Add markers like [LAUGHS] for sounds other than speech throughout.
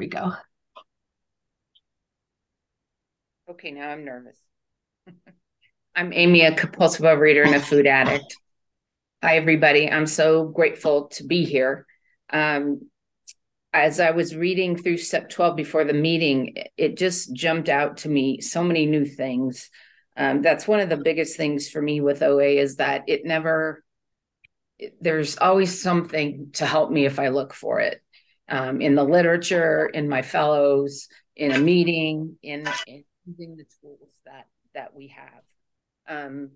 we go. Okay, now I'm nervous. [LAUGHS] I'm Amy, a compulsive overeater and a food addict. Hi, everybody. I'm so grateful to be here. Um, as I was reading through step 12 before the meeting, it just jumped out to me so many new things. Um, that's one of the biggest things for me with OA is that it never, there's always something to help me if I look for it um, in the literature, in my fellows, in a meeting, in, in using the tools that that we have. Um,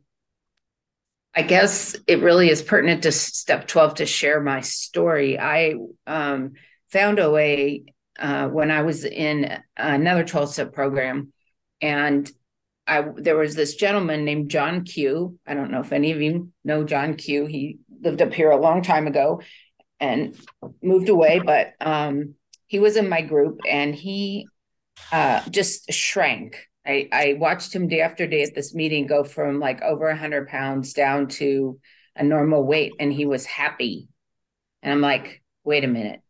I guess it really is pertinent to step 12 to share my story. I um, found OA uh, when I was in another 12 step program. And I there was this gentleman named John Q. I don't know if any of you know John Q. He lived up here a long time ago and moved away, but um, he was in my group and he uh, just shrank. I, I watched him day after day at this meeting go from like over 100 pounds down to a normal weight, and he was happy. And I'm like, wait a minute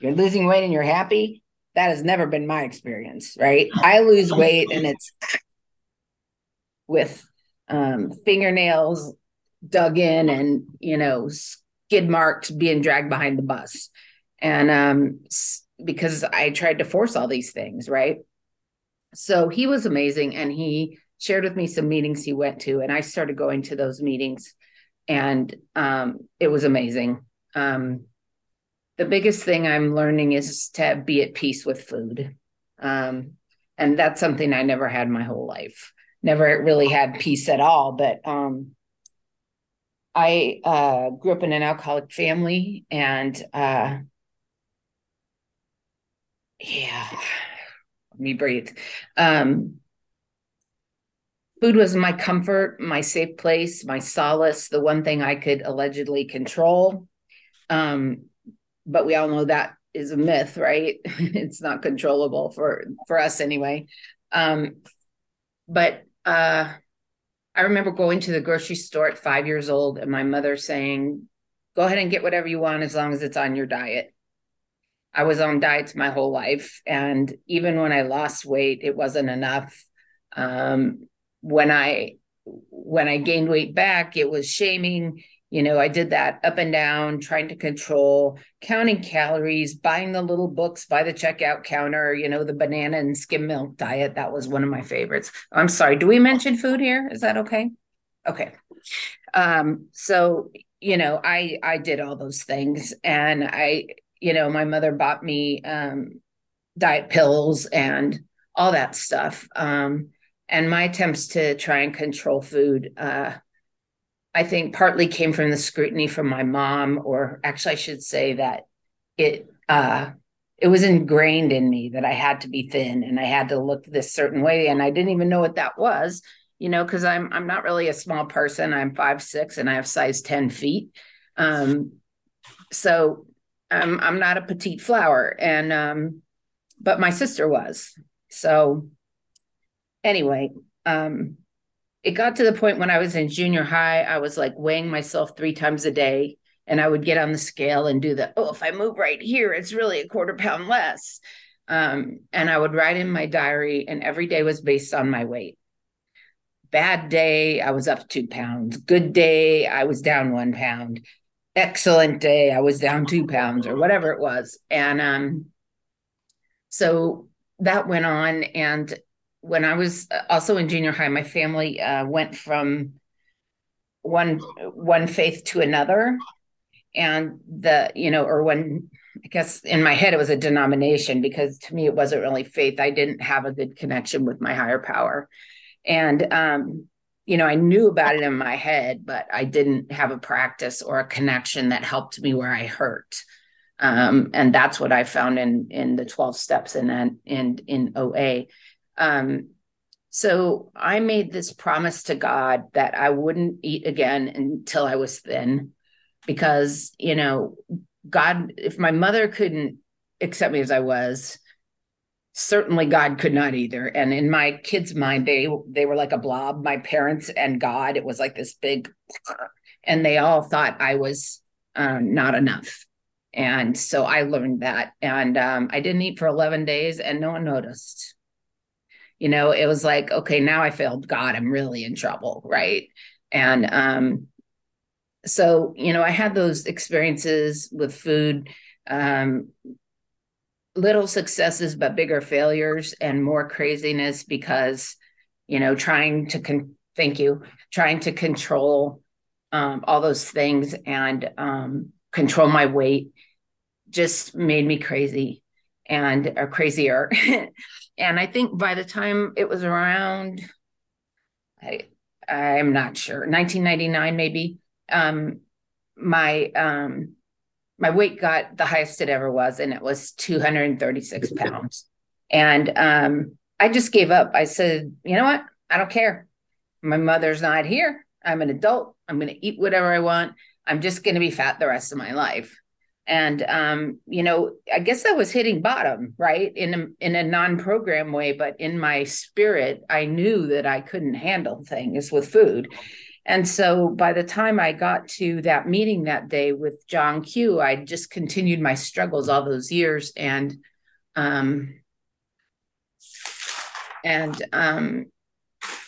you're losing weight and you're happy. That has never been my experience, right? I lose weight and it's with um, fingernails dug in and, you know, skid marks being dragged behind the bus. And um, because I tried to force all these things, right? So he was amazing. And he shared with me some meetings he went to. And I started going to those meetings. And um, it was amazing. Um, the biggest thing I'm learning is to be at peace with food. Um, and that's something I never had my whole life. Never really had peace at all. But um, I uh, grew up in an alcoholic family, and uh, yeah, let me breathe. Um, food was my comfort, my safe place, my solace, the one thing I could allegedly control. Um, but we all know that is a myth, right? [LAUGHS] it's not controllable for for us anyway. Um, but uh, I remember going to the grocery store at five years old and my mother saying, "Go ahead and get whatever you want as long as it's on your diet." I was on diets my whole life, and even when I lost weight, it wasn't enough. Um, when I when I gained weight back, it was shaming you know, I did that up and down, trying to control, counting calories, buying the little books by the checkout counter, you know, the banana and skim milk diet. That was one of my favorites. I'm sorry, do we mention food here? Is that okay? Okay. Um, so, you know, I I did all those things and I, you know, my mother bought me um diet pills and all that stuff. Um, and my attempts to try and control food uh I think partly came from the scrutiny from my mom, or actually, I should say that it uh, it was ingrained in me that I had to be thin and I had to look this certain way, and I didn't even know what that was, you know, because I'm I'm not really a small person. I'm five six and I have size ten feet, um, so I'm I'm not a petite flower, and um, but my sister was. So anyway, um, it got to the point when I was in junior high, I was like weighing myself three times a day. And I would get on the scale and do the, oh, if I move right here, it's really a quarter pound less. Um, and I would write in my diary, and every day was based on my weight. Bad day, I was up two pounds. Good day, I was down one pound. Excellent day, I was down two pounds, or whatever it was. And um, so that went on. And when I was uh, also in junior high, my family uh, went from one one faith to another, and the you know, or when I guess in my head it was a denomination because to me it wasn't really faith. I didn't have a good connection with my higher power, and um, you know, I knew about it in my head, but I didn't have a practice or a connection that helped me where I hurt. Um, and that's what I found in in the 12 steps and in, in in OA um, so I made this promise to God that I wouldn't eat again until I was thin, because, you know, God, if my mother couldn't accept me as I was, certainly God could not either. And in my kids' mind, they they were like a blob. My parents and God, it was like this big, and they all thought I was um, not enough. And so I learned that. And um, I didn't eat for 11 days and no one noticed. You know, it was like, okay, now I failed God. I'm really in trouble. Right. And um, so, you know, I had those experiences with food, um, little successes, but bigger failures and more craziness because, you know, trying to, con- thank you, trying to control um, all those things and um, control my weight just made me crazy and or crazier. [LAUGHS] and I think by the time it was around, I I'm not sure, 1999 maybe. Um, my um, my weight got the highest it ever was, and it was 236 [LAUGHS] pounds. And um, I just gave up. I said, you know what? I don't care. My mother's not here. I'm an adult. I'm going to eat whatever I want. I'm just going to be fat the rest of my life. And um, you know, I guess I was hitting bottom, right? In a, in a non-program way, but in my spirit, I knew that I couldn't handle things with food. And so by the time I got to that meeting that day with John Q, I just continued my struggles all those years and um and um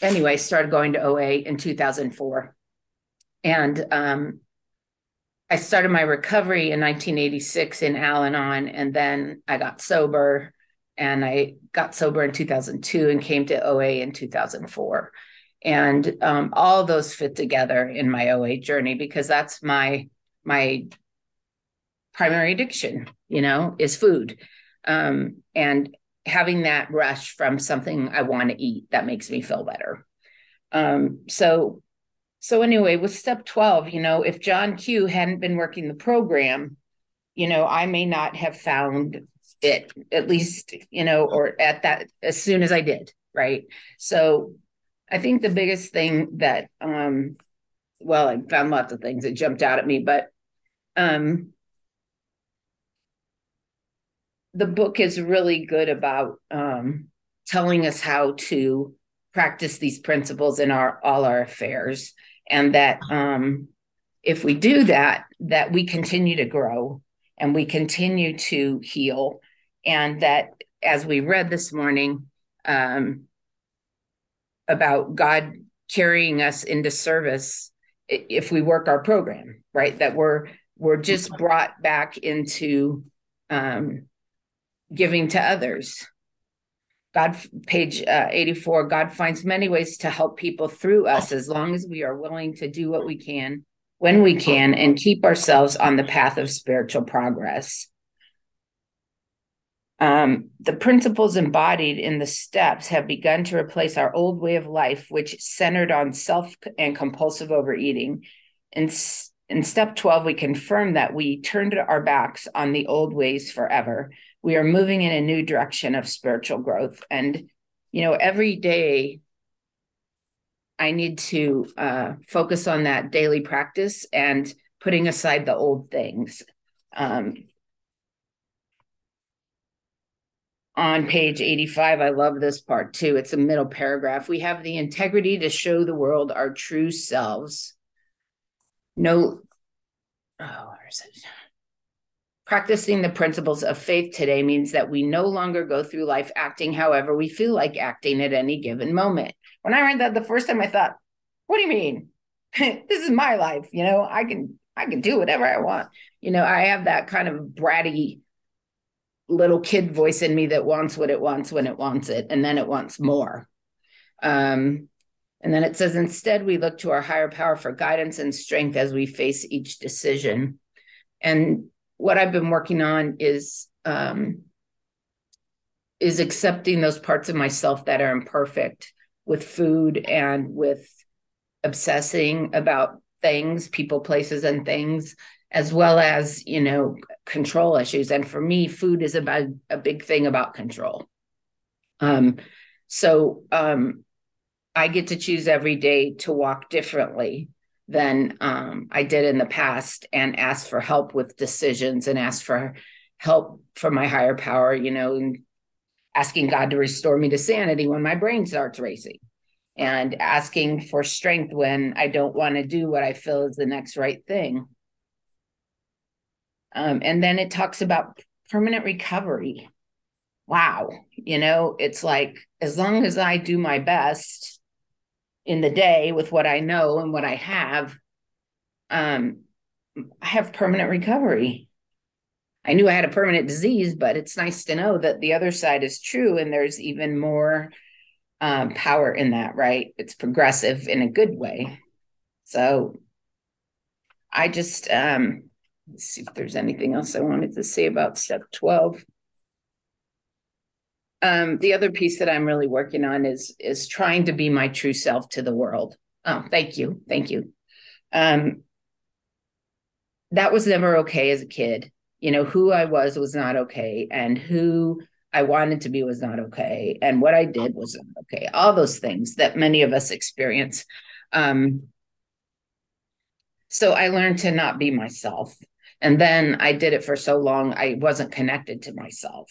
anyway, started going to OA in 2004. And um, I started my recovery in 1986 in Al Anon, and then I got sober. And I got sober in 2002 and came to OA in 2004. And um, all those fit together in my OA journey because that's my my primary addiction, you know, is food. Um, and having that rush from something I want to eat that makes me feel better. Um, so, so anyway, with step 12, you know, if John Q hadn't been working the program, you know, I may not have found it at least, you know, or at that as soon as I did. Right. So I think the biggest thing that, um, well, I found lots of things that jumped out at me, but um, the book is really good about um, telling us how to practice these principles in our all our affairs and that um, if we do that that we continue to grow and we continue to heal and that as we read this morning um, about god carrying us into service if we work our program right that we're we're just brought back into um, giving to others. God, page uh, 84, God finds many ways to help people through us as long as we are willing to do what we can when we can and keep ourselves on the path of spiritual progress. Um, the principles embodied in the steps have begun to replace our old way of life, which centered on self and compulsive overeating. In, in step 12, we confirm that we turned our backs on the old ways forever we are moving in a new direction of spiritual growth. And you know every day i need to uh, focus on that daily practice and putting aside the old things. Um, on page 85 i love this part too. It's a middle paragraph. We have the integrity to show the world our true selves. No oh where is it Practicing the principles of faith today means that we no longer go through life acting however we feel like acting at any given moment. When I read that the first time, I thought, what do you mean? [LAUGHS] this is my life. You know, I can I can do whatever I want. You know, I have that kind of bratty little kid voice in me that wants what it wants when it wants it, and then it wants more. Um, and then it says, instead, we look to our higher power for guidance and strength as we face each decision. And what I've been working on is um, is accepting those parts of myself that are imperfect with food and with obsessing about things, people, places, and things, as well as you know control issues. And for me, food is about a big thing about control. Um, so um, I get to choose every day to walk differently than um, I did in the past and ask for help with decisions and ask for help from my higher power, you know, asking God to restore me to sanity when my brain starts racing and asking for strength when I don't want to do what I feel is the next right thing. Um, and then it talks about permanent recovery. Wow. You know, it's like as long as I do my best in the day with what I know and what I have, um, I have permanent recovery. I knew I had a permanent disease, but it's nice to know that the other side is true and there's even more um, power in that, right? It's progressive in a good way. So I just um, let's see if there's anything else I wanted to say about step 12. Um, the other piece that I'm really working on is is trying to be my true self to the world. Oh, thank you. Thank you. Um, that was never okay as a kid. You know, who I was was not okay, and who I wanted to be was not okay, and what I did was not okay. All those things that many of us experience. Um, so I learned to not be myself. And then I did it for so long, I wasn't connected to myself.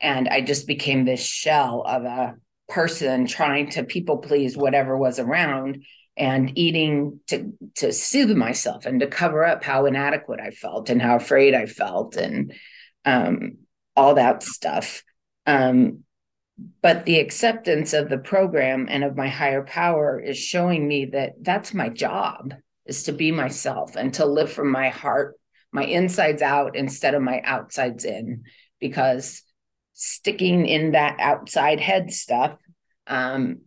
And I just became this shell of a person trying to people please whatever was around and eating to to soothe myself and to cover up how inadequate I felt and how afraid I felt and um, all that stuff. Um, but the acceptance of the program and of my higher power is showing me that that's my job is to be myself and to live from my heart, my insides out instead of my outsides in, because sticking in that outside head stuff um,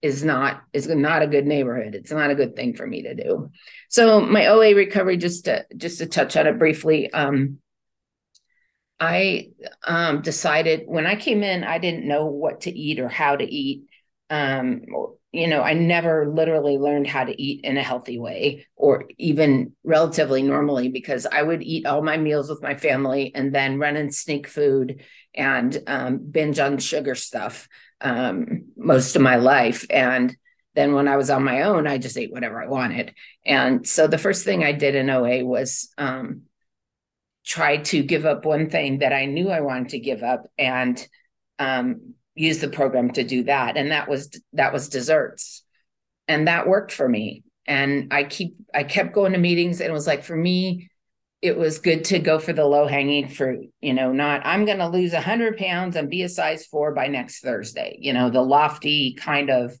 is not is not a good neighborhood. It's not a good thing for me to do. So my OA recovery, just to just to touch on it briefly. Um, I um, decided when I came in, I didn't know what to eat or how to eat. Um, or, you know, I never literally learned how to eat in a healthy way or even relatively normally because I would eat all my meals with my family and then run and sneak food and um, binge on sugar stuff um, most of my life. And then when I was on my own, I just ate whatever I wanted. And so the first thing I did in OA was um, try to give up one thing that I knew I wanted to give up and um, use the program to do that. And that was that was desserts. And that worked for me. And I keep I kept going to meetings and it was like for me, it was good to go for the low hanging fruit, you know, not I'm going to lose 100 pounds and be a size four by next Thursday, you know, the lofty kind of,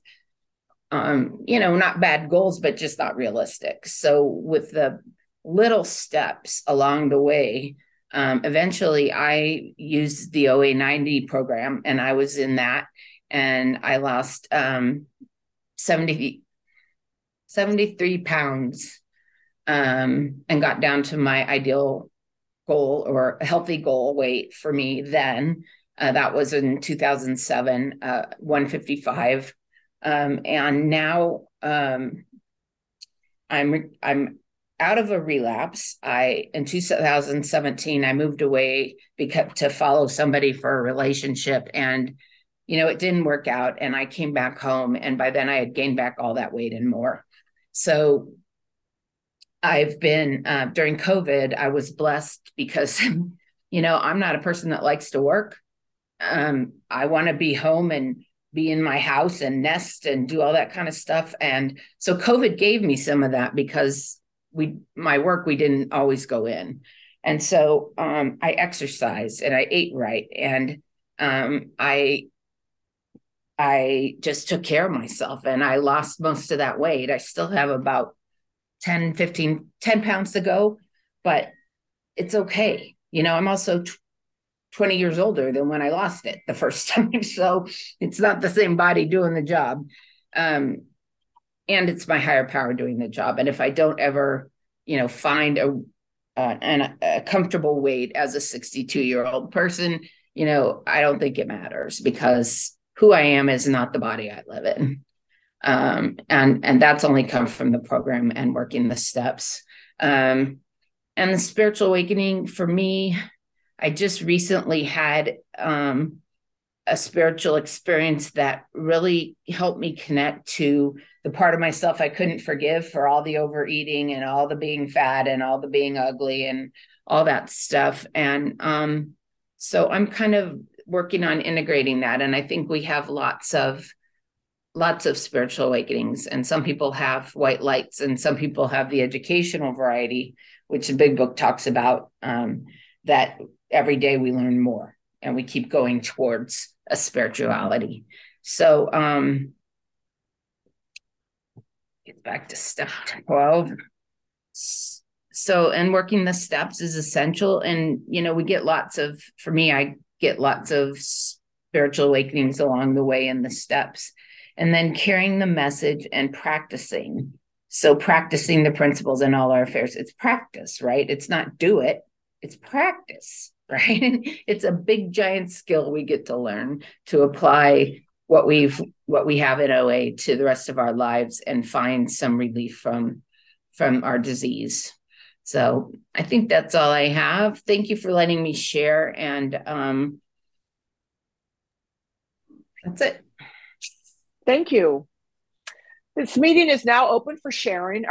um, you know, not bad goals, but just not realistic. So with the little steps along the way, um, eventually I used the OA 90 program and I was in that and I lost um, 70, 73 pounds um, and got down to my ideal goal or healthy goal weight for me then. Uh, that was in 2007, uh, 155. Um, and now um, I'm I'm out of a relapse. I in 2017 I moved away because to follow somebody for a relationship and you know it didn't work out and I came back home and by then I had gained back all that weight and more. So I've been uh, during COVID, I was blessed because, [LAUGHS] you know, I'm not a person that likes to work. Um, I want to be home and be in my house and nest and do all that kind of stuff. And so COVID gave me some of that because we, my work, we didn't always go in. And so um, I exercised and I ate right. And um, I, I just took care of myself and I lost most of that weight. I still have about 10, 15, 10 pounds to go, but it's okay. You know, I'm also t- 20 years older than when I lost it the [LAUGHS] first time. so it's not the same body doing the job. Um, and it's my higher power doing the job. And if I don't ever, you know, find a, uh, an, a comfortable weight as a 62 year old person, you know, I don't think it matters because who I am is not the body I live in um, and and that's only come from the program and working the steps um, and the spiritual awakening for me i just recently had um, a spiritual experience that really helped me connect to the part of myself i couldn't forgive for all the overeating and all the being fat and all the being ugly and all that stuff. And um, so i'm kind of working on integrating that. And i think we have lots of lots of spiritual awakenings. And some people have white lights and some people have the educational variety which the big book talks about um, that every day we learn more and we keep going towards a spirituality. So, um, get back to step 12. So, and working the steps is essential. And, you know, we get lots of, for me, I get lots of spiritual awakenings along the way in the steps. And then carrying the message and practicing. So, practicing the principles in all our affairs, it's practice, right? It's not do it, it's practice, [LAUGHS] right? it's a big, giant skill we get to learn to apply what we've what we have in OA to the rest of our lives and find some relief from from our disease. So I think that's all I have. Thank you for letting me share and um that's it. Thank you. This meeting is now open for sharing.